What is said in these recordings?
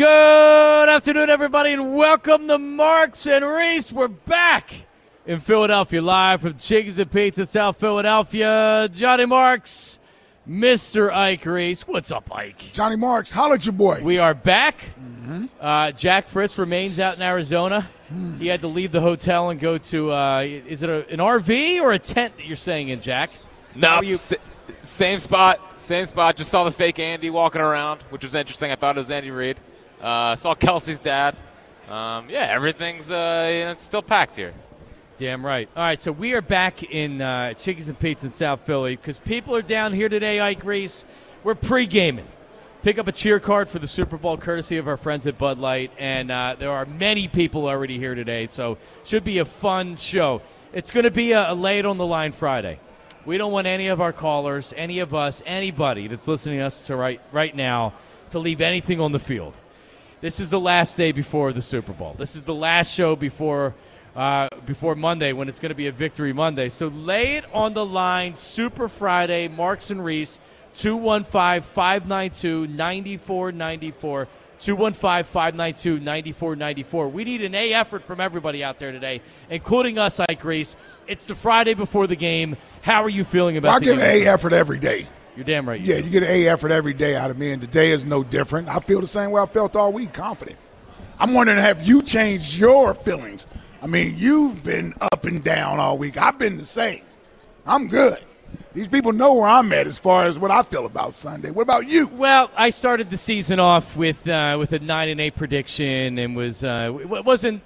Good afternoon, everybody, and welcome to Marks and Reese. We're back in Philadelphia, live from Chickies and Pete's, South Philadelphia. Johnny Marks, Mr. Ike Reese. What's up, Ike? Johnny Marks, holla at your boy. We are back. Uh, Jack Fritz remains out in Arizona. He had to leave the hotel and go to, uh, is it a, an RV or a tent that you're staying in, Jack? No, How you- s- same spot, same spot. Just saw the fake Andy walking around, which was interesting. I thought it was Andy Reid. Uh, saw Kelce's dad. Um, yeah, everything's uh, it's still packed here. Damn right. All right, so we are back in uh, Chickies and Pete's in South Philly because people are down here today, Ike Reese. We're pre-gaming. Pick up a cheer card for the Super Bowl, courtesy of our friends at Bud Light, and uh, there are many people already here today, so should be a fun show. It's going to be a, a on the line Friday. We don't want any of our callers, any of us, anybody that's listening to us to right right now to leave anything on the field. This is the last day before the Super Bowl. This is the last show before uh, before Monday when it's going to be a victory Monday. So lay it on the line. Super Friday. Marks and Reese. 215 592 9494. 215 592 9494. We need an A effort from everybody out there today, including us, Ike Reese. It's the Friday before the game. How are you feeling about it? I give an? A effort every day. You're damn right. you Yeah, do. you get an A effort every day out of me, and today is no different. I feel the same way I felt all week, confident. I'm wondering, have you changed your feelings? I mean, you've been up and down all week. I've been the same. I'm good. These people know where I'm at as far as what I feel about Sunday. What about you? Well, I started the season off with uh, with a nine and eight prediction, and was uh, wasn't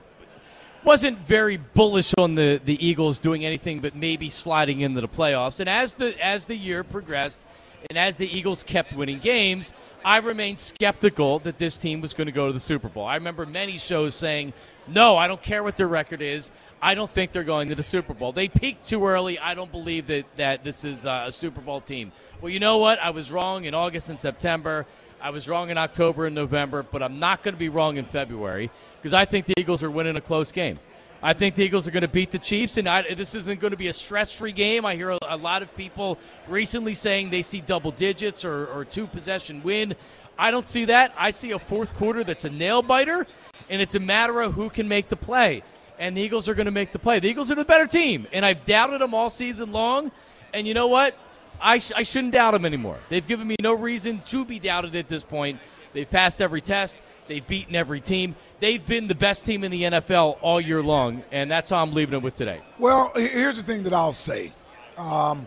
wasn't very bullish on the, the Eagles doing anything but maybe sliding into the playoffs. And as the as the year progressed, and as the Eagles kept winning games, I remained skeptical that this team was going to go to the Super Bowl. I remember many shows saying, "No, I don't care what their record is. I don't think they're going to the Super Bowl. They peaked too early. I don't believe that that this is uh, a Super Bowl team." Well, you know what? I was wrong in August and September. I was wrong in October and November, but I'm not going to be wrong in February because I think the Eagles are winning a close game. I think the Eagles are going to beat the Chiefs, and I, this isn't going to be a stress-free game. I hear a, a lot of people recently saying they see double digits or, or two possession win. I don't see that. I see a fourth quarter that's a nail biter, and it's a matter of who can make the play. And the Eagles are going to make the play. The Eagles are the better team, and I've doubted them all season long. And you know what? I, sh- I shouldn't doubt them anymore. They've given me no reason to be doubted at this point. They've passed every test. They've beaten every team. They've been the best team in the NFL all year long, and that's how I'm leaving them with today. Well, here's the thing that I'll say. Um,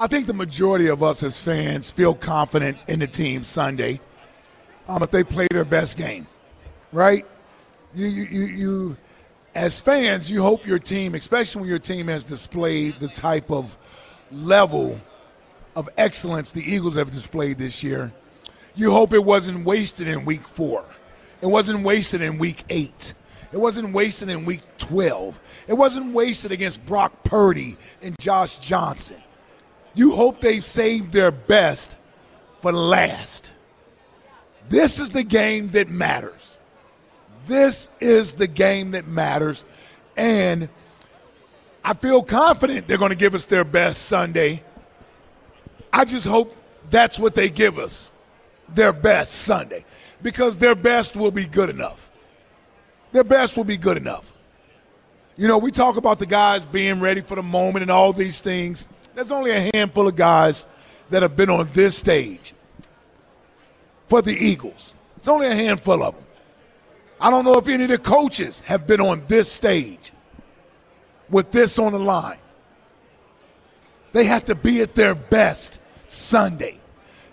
I think the majority of us as fans feel confident in the team Sunday um, if they play their best game, right? You, you, you, you, as fans, you hope your team, especially when your team has displayed the type of level of excellence the Eagles have displayed this year, you hope it wasn't wasted in week four. It wasn't wasted in week eight. It wasn't wasted in week 12. It wasn't wasted against Brock Purdy and Josh Johnson. You hope they've saved their best for last. This is the game that matters. This is the game that matters. And I feel confident they're going to give us their best Sunday. I just hope that's what they give us their best Sunday because their best will be good enough. Their best will be good enough. You know, we talk about the guys being ready for the moment and all these things. There's only a handful of guys that have been on this stage for the Eagles. It's only a handful of them. I don't know if any of the coaches have been on this stage with this on the line. They have to be at their best Sunday.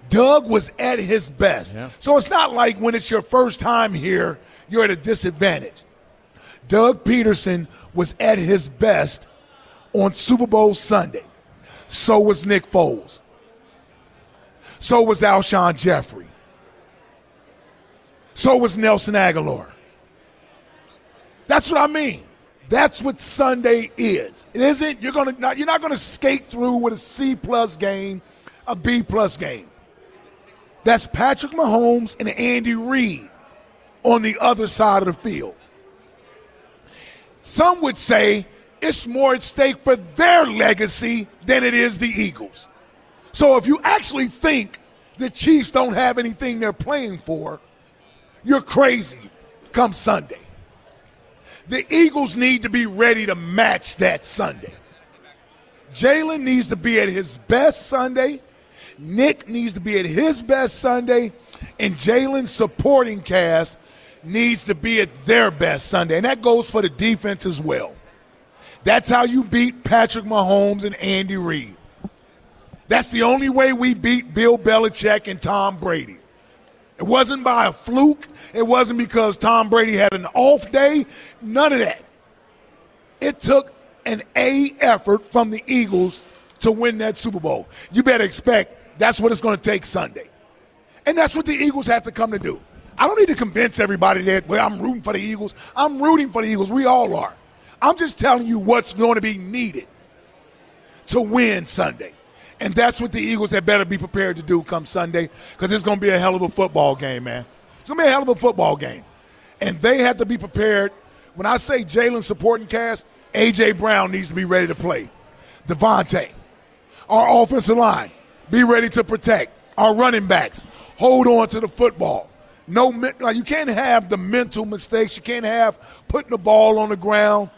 Doug was at his best. Yeah. So it's not like when it's your first time here, you're at a disadvantage. Doug Pederson was at his best on Super Bowl Sunday. So was Nick Foles. So was Alshon Jeffery. So was Nelson Agholor. That's what I mean. That's what Sunday is. It isn't. You're gonna not. You're not gonna skate through with a C plus game, a B plus game. That's Patrick Mahomes and Andy Reid on the other side of the field. Some would say it's more at stake for their legacy than it is the Eagles. So if you actually think the Chiefs don't have anything they're playing for, you're crazy come Sunday. The Eagles need to be ready to match that Sunday. Jalen needs to be at his best Sunday. Nick needs to be at his best Sunday. And Jalen's supporting cast needs to be at their best Sunday. And that goes for the defense as well. That's how you beat Patrick Mahomes and Andy Reid. That's the only way we beat Bill Belichick and Tom Brady. It wasn't by a fluke. It wasn't because Tom Brady had an off day. None of that. It took an A effort from the Eagles to win that Super Bowl. You better expect that's what it's going to take Sunday. And that's what the Eagles have to come to do. I don't need to convince everybody that well, I'm rooting for the Eagles. I'm rooting for the Eagles. We all are. I'm just telling you what's going to be needed to win Sunday. And that's what the Eagles had better be prepared to do come Sunday because it's going to be a hell of a football game, man. It's going to be a hell of a football game. And they have to be prepared. When I say Jalen supporting cast, A.J. Brown needs to be ready to play. DeVonta, our offensive line, be ready to protect. Our running backs, hold on to the football. No, you can't have the mental mistakes. You can't have putting the ball on the ground,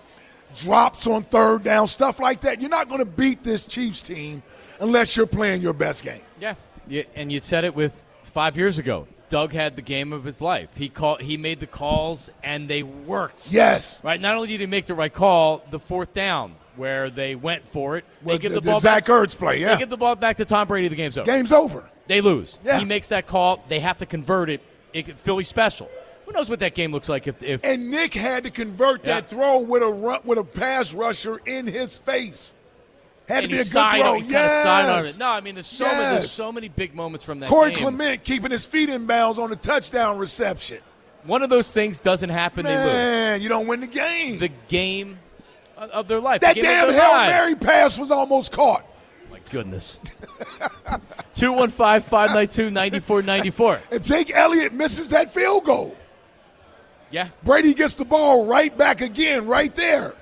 drops on third down, stuff like that. You're not going to beat this Chiefs team unless you're playing your best game. Yeah, yeah and you said it with five years ago. Doug had the game of his life. He called. He made the calls, and they worked. Yes. Right. Not only did he make the right call, the fourth down where they went for it. They well, give the, the, ball Zach back. Ertz play. Yeah. They give the ball back to Tom Brady. The game's over. Game's over. They lose. Yeah. He makes that call. They have to convert it. it Philly special. Who knows what that game looks like if, if and Nick had to convert Yeah. that throw with a run, with a pass rusher in his face. Had and to be a good throw. on, yes. kind on it. No, I mean there's so many there's so many big moments from that Corey game. Clement keeping his feet in bounds on the touchdown reception. One of those things doesn't happen. They lose. Man, you don't win the game. The game of their life. that damn Hail lives. Mary pass was almost caught. My goodness. 215 592 9494. If Jake Elliott misses that field goal, Yeah. Brady gets the ball right back again, right there.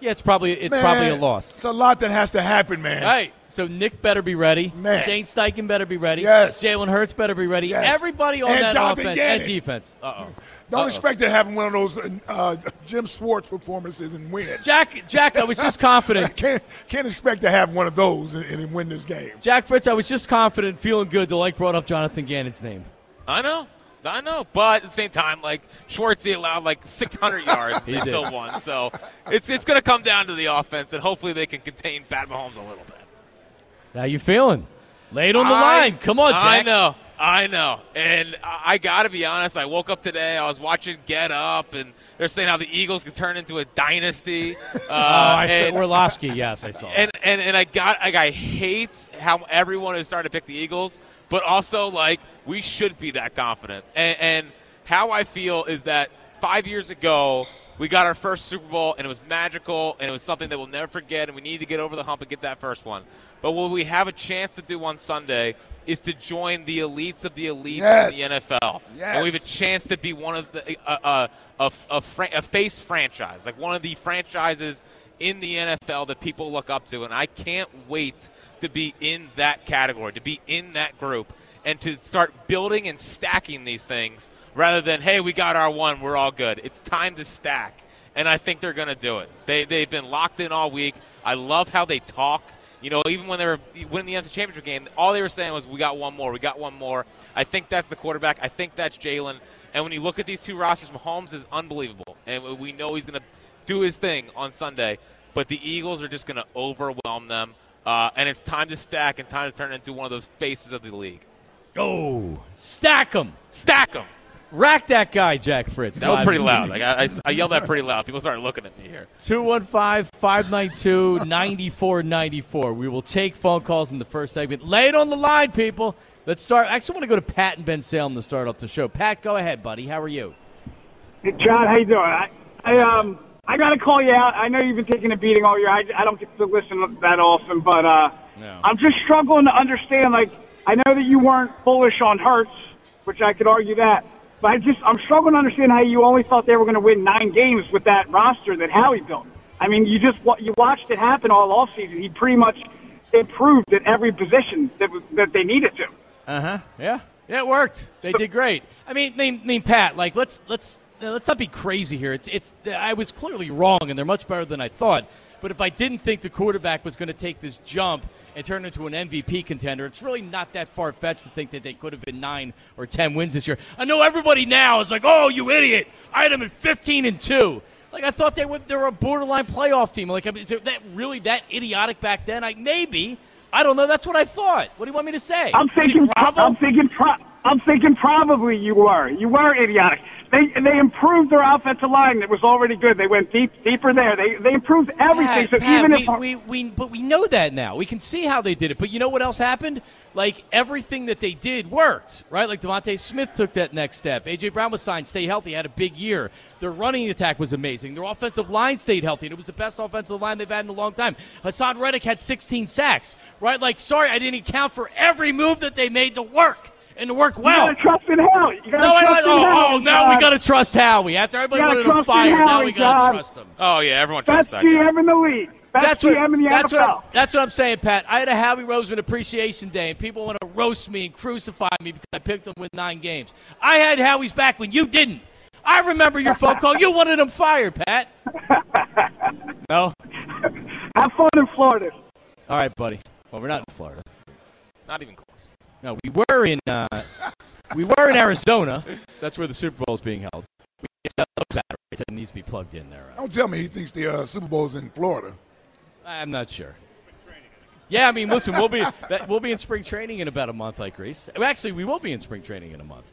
Yeah, it's probably it's Man, probably a loss. It's a lot that has to happen, man. All right. So Nick better be ready. Man. Shane Steichen better be ready. Yes. Jalen Hurts better be ready. Yes. Everybody on And that Jonathan offense Gannon. and defense. Uh oh. Don't expect to have one of those uh, Jim Schwartz performances and win. Jack, Jack, I was just confident. Can't can't expect to have one of those and, and win this game. Jack Fritz, I was just confident, feeling good. The like brought up Jonathan Gannon's name. I know. I know, but at the same time, like Schwartzy allowed like 600 yards, and He they did. still won. So it's it's going to come down to the offense, and hopefully they can contain Pat Mahomes a little bit. How you feeling? Lay it on the I- line. Come on, Jack. I know, I know, and I, got to be honest. I woke up today. I was watching Get Up, and they're saying how the Eagles could turn into a dynasty. Uh, Oh, I saw and- Orlovsky. Yes, I saw. and, and and I got like I hate how everyone is starting to pick the Eagles, but also like we should be that confident. And, and how I feel is that five years ago we got our first Super Bowl and it was magical and it was something that we'll never forget and we need to get over the hump and get that first one. But what we have a chance to do on Sunday is to join the elites of the elites Yes. in the NFL. Yes. And we have a chance to be one of the uh, uh, a, a, fran- a face franchise, like one of the franchises in the NFL that people look up to, and I can't wait to be in that category, to be in that group, and to start building and stacking these things rather than hey, we got our one, we're all good. It's time to stack, and I think they're going to do it. They they've been locked in all week. I love how they talk. You know, even when they were winning the NFC Championship game, all they were saying was, "We got one more. We got one more." I think that's the quarterback. I think that's Jalen. And when you look at these two rosters, Mahomes is unbelievable, and we know he's going to do his thing on Sunday. But the Eagles are just going to overwhelm them, uh, and it's time to stack and time to turn into one of those faces of the league. oh, stack them. Stack them. Rack that guy, Jack Fritz. That was pretty loud. Like, I, I, I yelled that pretty loud. People started looking at me here. 215 592 9494. We will take phone calls in the first segment. Lay it on the line, people. Let's start. I actually want to go to Pat and Bensalem to start off the show. Pat, go ahead, buddy. How are you? Hey, John, how you doing? I, I um, I got to call you out. I know you've been taking a beating all year. I, I don't get to listen that often, but uh, No. I'm just struggling to understand. Like, I know that you weren't bullish on Hurts, which I could argue that, but I just I'm struggling to understand how you only thought they were going to win nine games with that roster that Howie built. I mean, you just you watched it happen all offseason. He pretty much improved at every position that that they needed to. Uh huh. Yeah. Yeah, it worked. They did great. I mean, mean, mean Pat, like let's let's let's not be crazy here. It's it's I was clearly wrong, and they're much better than I thought. But if I didn't think the quarterback was going to take this jump and turn into an MVP contender, it's really not that far fetched to think that they could have been nine or ten wins this year. I know everybody now is like, "Oh, you idiot! I had them at fifteen and two. Like I thought they were they were a borderline playoff team. Like, is that really that idiotic back then? Like maybe I don't know. That's what I thought. What do you want me to say? I'm thinking. I'm thinking. Pro- I'm thinking probably you were. You were idiotic. They they improved their offensive line. That was already good. They went deep deeper there. They they improved everything. Pat, so Pat, even we, if we, we but we know that now. We can see how they did it. But you know what else happened? Like everything that they did worked, right? Like DeVonta Smith took that next step. AJ Brown was signed, stay healthy, had a big year. Their running attack was amazing. Their offensive line stayed healthy, and it was the best offensive line they've had in a long time. Haason Reddick had 16 sacks, right? Like, sorry, I didn't account for every move that they made to work and to work well. You gotta trust in Howie. You gotta no, I, trust in oh, Howie, oh, now we got to trust Howie. After everybody You gotta wanted him trust in fired, now we got to God. trust him. Oh yeah, everyone trusts Best that guy. GM in the league. Best That's what, in the that's, NFL. what I'm, that's what I'm saying, Pat. I had a Howie Roseman Appreciation Day, and people want to roast me and crucify me because I picked him with nine games. I had Howie's back when you didn't. I remember your phone call. You wanted him fired, Pat. No? Have fun in Florida. All right, buddy. Well, we're not in Florida. Not even close. No, we were in uh, we were in Arizona. That's where the Super Bowl is being held. We it's batteries. It needs to be plugged in there. Don't tell me he thinks the uh, Super Bowl's in Florida. I'm not sure. Yeah, I mean, listen, we'll be that, we'll be in spring training in about a month, like Reese. Actually, we will be in spring training in a month.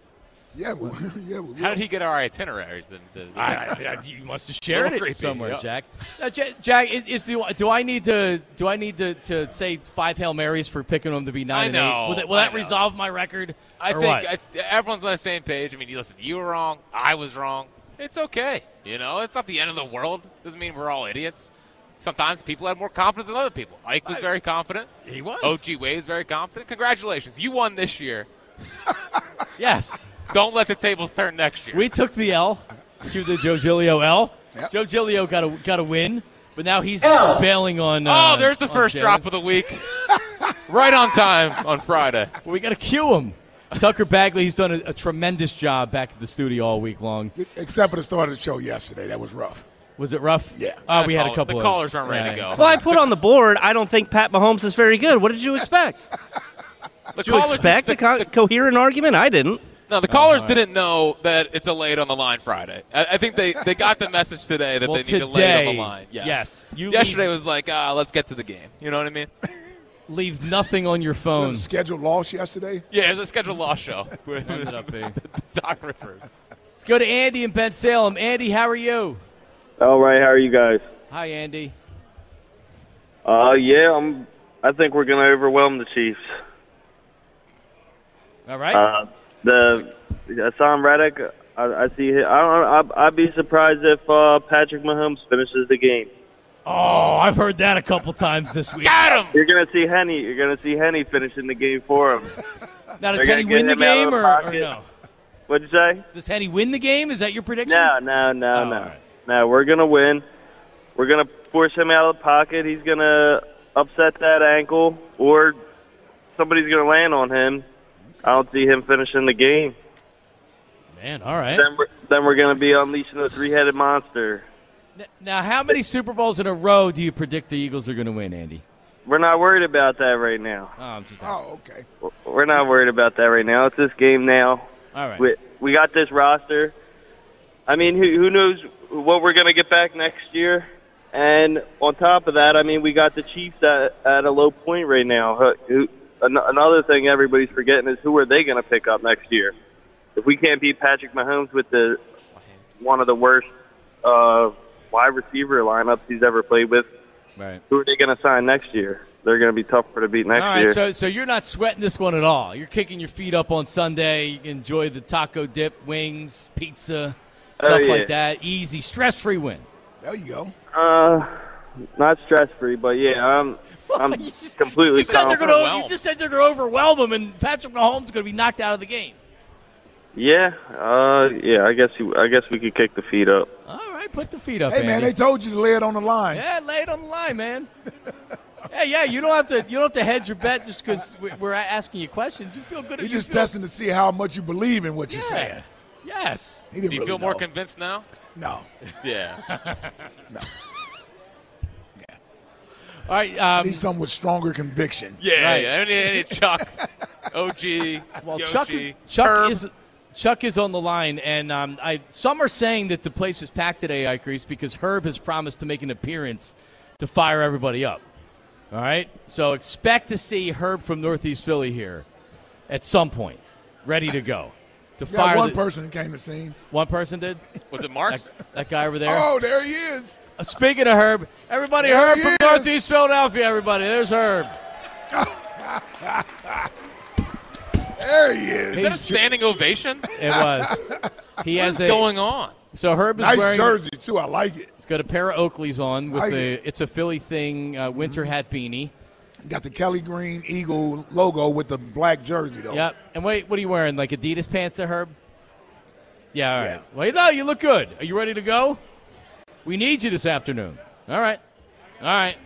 Yeah, well, yeah. Well, How did he get our itineraries? The, the, I, I, you must have shared it creepy, somewhere, yeah. Jack. Uh, Jack, Jack is, is the, do I need to do I need to, to say five hail marys for picking them to be nine I and know, eight? Will that, will I that know. resolve my record? I think? I, everyone's on the same page. I mean, you listen, you were wrong. I was wrong. It's okay. You know, it's not the end of the world. Doesn't mean we're all idiots. Sometimes people have more confidence than other people. Ike was very confident. he was. OG Wade is very confident. Congratulations, you won this year. yes. Don't let the tables turn next year. We took the L. Cue the Joe Giglio L. Yep. Joe Giglio got a got a win, but now he's bailing on. Uh, oh, there's the first Jared. drop of the week. right on time on Friday. Well, we got to cue him. Tucker Bagley, he's done a, a tremendous job back at the studio all week long. except for the start of the show yesterday, that was rough. Was it rough? Yeah. Oh, we The had a couple. the of, callers weren't ready to go. Well, I put on the board. I don't think Pat Mahomes is very good. What did you expect? The Did you callers, expect the, a co- coherent argument? I didn't. No, the callers didn't know that it's a late on the line Friday. I, I think they, they got the message today that Well, they need to lay it on the line. Yes. yes. You Yesterday leave- was like, ah, let's get to the game. You know what I mean? Leaves nothing on your Was phone. a scheduled loss yesterday. Yeah, it was a scheduled loss show. with Ended up being. Doc Rivers. Let's go to Andy in Bensalem. Andy, how are you? All right, how are you guys? Hi, Andy. Uh, yeah, I'm. I think we're going to overwhelm the Chiefs. All right. Uh, the Haason Reddick, I, I see. I don't. I, I'd be surprised if uh, Patrick Mahomes finishes the game. oh, I've heard that a couple times this week. Got him! You're going to see Henne. You're going to see Henne finishing the game for him. Now, does They're Henne win the get him game the or, or no? What'd you say? Does Henne win the game? Is that your prediction? No, no, no, Oh, no, all right. no. We're going to win. We're going to force him out of the pocket. He's going to upset that ankle, or somebody's going to land on him. I don't see him finishing the game. Man, all right. Then we're, then we're going to be unleashing the three-headed monster. Now, how many Super Bowls in a row do you predict the Eagles are going to win, Andy? We're not worried about that right now. Oh, I'm just oh, asking. Oh, okay. We're not worried about that right now. It's this game now. All right. We we got this roster. I mean, who who knows what we're going to get back next year? And on top of that, I mean, we got the Chiefs at at a low point right now. Who- Who, an- another thing everybody's forgetting is who are they going to pick up next year? If we can't beat Patrick Mahomes with the one of the worst uh, wide receiver lineups he's ever played with, Right. who are they going to sign next year? They're going to be tougher to beat next All right, year. so so you're not sweating this one at all. You're kicking your feet up on Sunday. You can enjoy the taco dip, wings, pizza, Oh, stuff yeah. like that. Easy, stress-free win. There you go. Uh, not stress free, but yeah, I'm I'm You just- completely you said they're gonna, Overwhelmed. You just said they're going to overwhelm them, and Patrick Mahomes is going to be knocked out of the game. Yeah, uh, yeah. I guess you, I guess we could kick the feet up. All right, put the feet up, Hey, man, Andy. they told you to lay it on the line. yeah, lay it on the line, man. Hey, yeah, you don't have to. You don't have to hedge your bet just because we're asking you questions. You feel good. You're you just feel, testing to see how much you believe in what you're saying. Yes. He didn't Do you really feel more convinced now? No. Yeah. All right. Um, Need someone with stronger conviction. Yeah, Right. yeah. Any, any Chuck, OG, well, Yoshi, Chuck is Chuck Herb. is Chuck is on the line, and um, I some are saying that the place is packed today, Ike Reese, because Herb has promised to make an appearance to fire everybody up. All right, so expect to see Herb from Northeast Philly here at some point, ready to go. To We fire got one the- person came to see. One person did. Was it Mark? That, that guy over there. Oh, there he is. Speaking of Herb, everybody, There Herb from is. Northeast Philadelphia. Everybody, there's Herb. There he is. Is that a standing ovation? It was. He has What's a going on? so Herb is Nice wearing. jersey too. I like it. He's got a pair of Oakleys on with Like a. it. It's a Philly thing. Uh, winter hat beanie. Got the Kelly Green Eagle logo with the black jersey though. Yep. And wait, what are you wearing? Like Adidas pants, there, Herb? Yeah. All right. Yeah. Well, no, you look good. Are you ready to go? We need you this afternoon. All right. All right.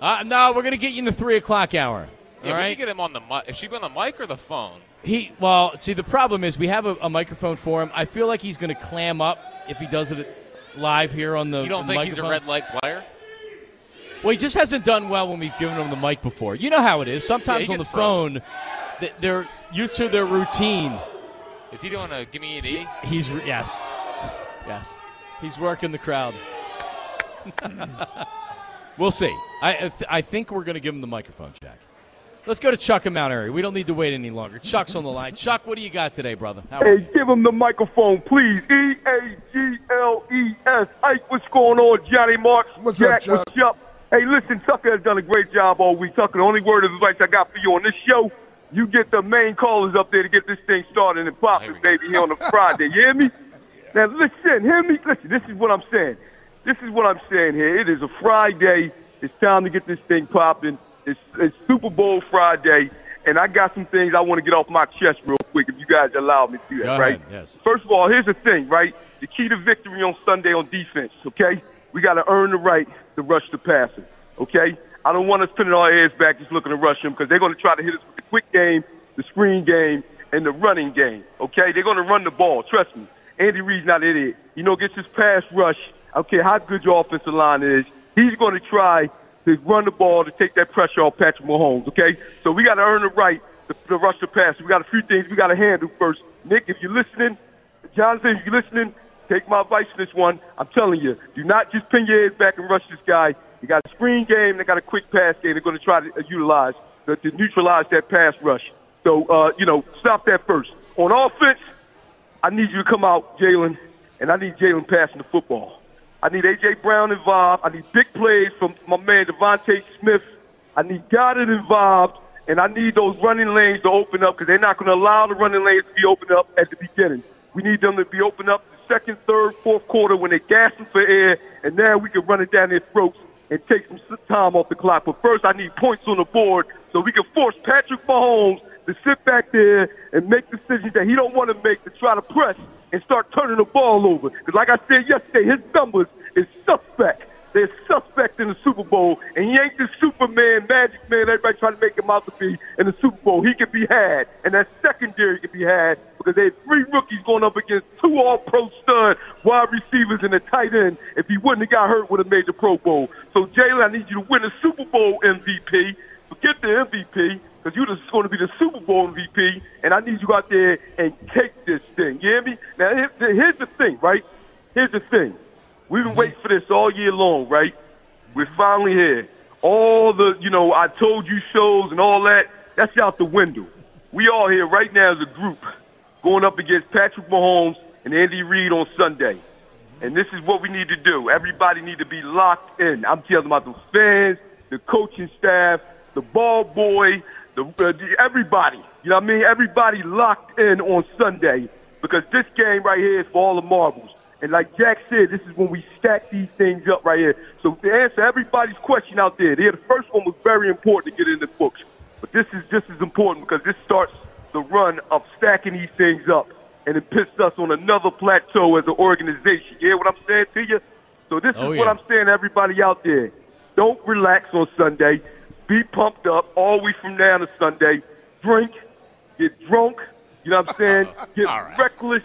Uh, no, we're gonna get you in the three o'clock hour. Yeah, all right. get him on the mic. Is she on the mic or the phone? He well, see, the problem is we have a, a microphone for him. I feel like he's going to clam up if he does it live here on the. You don't the think he's a red light player? Well, he just hasn't done well when we've given him the mic before. You know how it is. Sometimes he on the frozen. phone, they're used to their routine. Is he doing a give me an E? He's yes, yes, he's working the crowd. we'll see. I I, th- I think we're going to give him the microphone, Jack. Let's go to Chuck in Mount Airy. We don't need to wait any longer. Chuck's on the line. Chuck, what do you got today, brother? How Hey, give him the microphone, please. E A G L E S. Ike, what's going on? Johnny Marks. What's up, Jack, Chuck? what's up? Hey, listen, Tucker has done a great job all week. Tucker, the only word of advice I got for you on this show, you get the main callers up there to get this thing started and popping, Here baby, here on a Friday. You hear me? Now, listen, hear me? Listen, this is what I'm saying. This is what I'm saying here. It is a Friday. It's time to get this thing popping. It's, it's Super Bowl Friday, and I got some things I want to get off my chest real quick if you guys allow me to do that, right? yes. First of all, here's the thing, right? The key to victory on Sunday on defense, okay? We got to earn the right to rush the passer, okay? I don't want us putting our heads back just looking to rush them because they're going to try to hit us with the quick game, the screen game, and the running game, okay? They're going to run the ball, trust me. Andy Reid's not an idiot. You know, gets his pass rush. I don't care how good your offensive line is. He's going to try to run the ball to take that pressure off Patrick Mahomes, okay? So we got to earn the right to, to rush the pass. We got a few things we got to handle first. Nick, if you're listening, Jonathan, if you're listening, take my advice for this one. I'm telling you, do not just pin your head back and rush this guy. You got a screen game, they got a quick pass game they're going to try to uh, utilize to, to neutralize that pass rush. So, uh, you know, stop that first. On offense, I need you to come out, Jalen, and I need Jalen passing the football. I need A.J. Brown involved. I need big plays from my man DeVonta Smith. I need Goedert involved, and I need those running lanes to open up because they're not going to allow the running lanes to be opened up at the beginning. We need them to be opened up the second, third, fourth quarter when they're gasping for air, and now we can run it down their throats and take some time off the clock. But first, I need points on the board so we can force Patrick Mahomes to sit back there and make decisions that he don't want to make to try to press and start turning the ball over. Because like I said yesterday, his numbers is suspect. They're suspect in the Super Bowl, and he ain't the Superman, Magic Man. Everybody trying to make him out to be in the Super Bowl. He can be had, and that secondary can be had because they had three rookies going up against two All-Pro stud wide receivers and a tight end. If he wouldn't have got hurt, would have made the Pro Bowl. So Jalen, I need you to win a Super Bowl MVP. Forget the MVP because you're just going to be the Super Bowl MVP, and I need you out there and take this thing. You hear me? Now, here's the thing, right? Here's the thing. We've been mm-hmm. waiting for this all year long, right? We're finally here. All the, you know, I told you shows and all that, that's out the window. We all here right now as a group going up against Patrick Mahomes and Andy Reid on Sunday. And this is what we need to do. Everybody need to be locked in. I'm telling about the fans, the coaching staff, the ball boy, the, uh, the everybody. You know what I mean? Everybody locked in on Sunday because this game right here is for all the marbles. And like Jack said, this is when we stack these things up right here. So to answer everybody's question out there, there the first one was very important to get in the books. But this is just as important because this starts the run of stacking these things up. And it puts us on another plateau as an organization. You hear what I'm saying to you? So this Oh, is yeah. what I'm saying to everybody out there. Don't relax on Sunday. Be pumped up all week from now to Sunday. Drink, get drunk. You know what I'm saying? Get All right. reckless.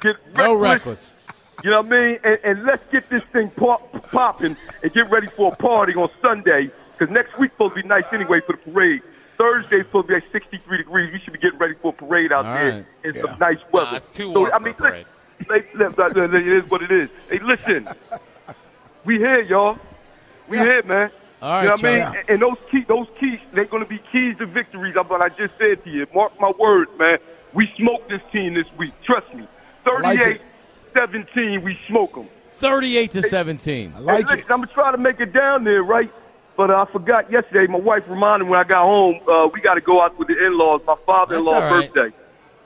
Get reckless. No reckless. You know what I mean? And, and let's get this thing pop, popping and get ready for a party on Sunday. Because next week's supposed to be nice anyway for the parade. Thursday's supposed to be like 63 degrees. We should be getting ready for a parade out All there right. in Yeah. some nice weather. Nah, it's too so, warm I mean, a parade. listen, listen, listen, it is what it is. Hey, listen. We here, y'all. We Yeah. here, man. All right, you know what I mean? And- And those key, those keys, they're going to be keys to victories. I'm what I just said to you. Mark my words, man. We smoked this team this week. Trust me. like 38, it. 17, we smoke them. 38 to 17. I like hey, it. listen, I'm going to try to make it down there, right? But I forgot yesterday. My wife reminded me when I got home. Uh, we got to go out with the in-laws. My father-in-law That's all right. birthday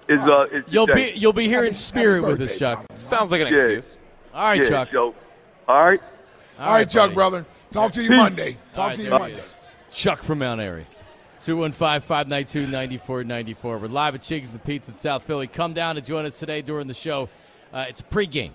is uh is You'll today. be you'll be here in spirit happy with us, birthday, Chuck. Sounds like an Yeah. excuse. All right, yeah, Chuck. So, all right. All right, Chuck, brother. Talk to you Peace. Monday. Talk right, to you Monday. is. Chuck from Mount Airy. 215-592-9494. We're live at Chickies and Pete's in South Philly. Come down and join us today during the show. Uh, it's a pregame.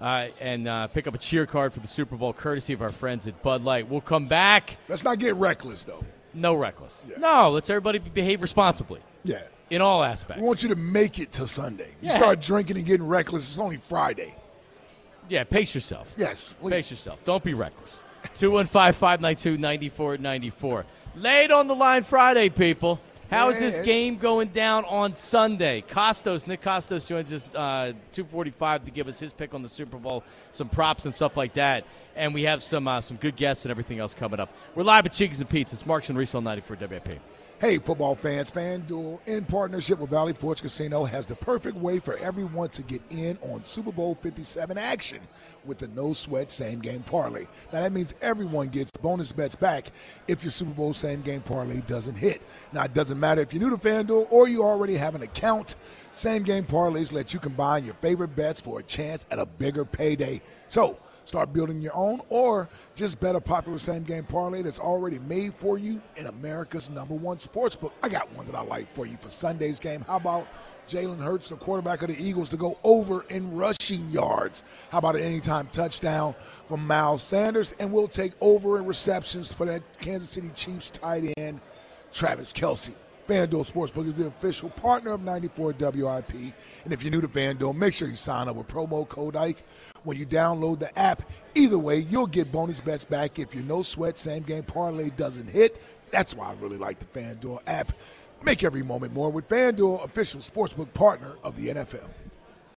Uh, and uh, pick up a cheer card for the Super Bowl, courtesy of our friends at Bud Light. We'll come back. Let's not get reckless, though. No reckless. Yeah. No, let's everybody behave responsibly Yeah. in all aspects. We want you to make it to Sunday. You Yeah. start drinking and getting reckless, it's only Friday. yeah, pace yourself. Yes, please. Pace yourself. Don't be reckless. 215-592-9494. Late on the line Friday, people. How is this game going down on Sunday? Kostos, Nick Kostos joins us uh, 245 to give us his pick on the Super Bowl, some props and stuff like that. And we have some uh, some good guests and everything else coming up. We're live at Cheeks and Pete's. It's Marks and Reese on 94 WIP. Hey, football fans, FanDuel, in partnership with Valley Forge Casino, has the perfect way for everyone to get in on Super Bowl 57 action with the no sweat same game parlay. Now, that means everyone gets bonus bets back if your Super Bowl same game parlay doesn't hit. Now, it doesn't matter if you're new to FanDuel or you already have an account. Same game parlays let you combine your favorite bets for a chance at a bigger payday. So, Start building your own or just bet a popular same game parlay that's already made for you in America's number one sports book. I got one that I like for you for Sunday's game. How about Jalen Hurts, the quarterback of the Eagles, to go over in rushing yards? How about an anytime touchdown from Miles Sanders? And we'll take over in receptions for that Kansas City Chiefs tight end, Travis Kelce. FanDuel Sportsbook is the official partner of 94 WIP. And if you're new to FanDuel, make sure you sign up with promo code IKE when you download the app. Either way, you'll get bonus bets back if your no sweat same game parlay doesn't hit. That's why I really like the FanDuel app. Make every moment more with FanDuel, official sportsbook partner of the NFL.